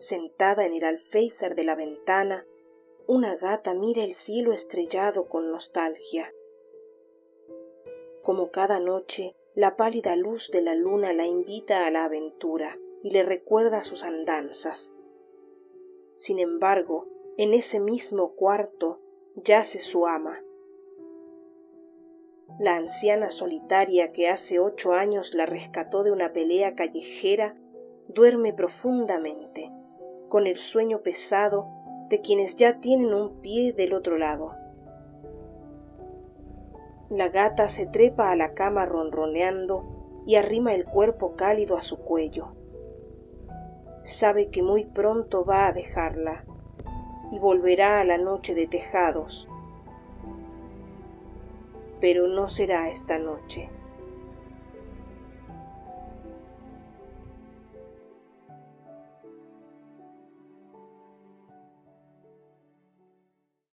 sentada en el alféizar de la ventana, una gata mira el cielo estrellado con nostalgia. Como cada noche, la pálida luz de la luna la invita a la aventura y le recuerda sus andanzas. Sin embargo, en ese mismo cuarto yace su ama. La anciana solitaria que hace ocho años la rescató de una pelea callejera duerme profundamente, con el sueño pesado de quienes ya tienen un pie del otro lado. La gata se trepa a la cama ronroneando y arrima el cuerpo cálido a su cuello. Sabe que muy pronto va a dejarla y volverá a la noche de tejados. Pero no será esta noche.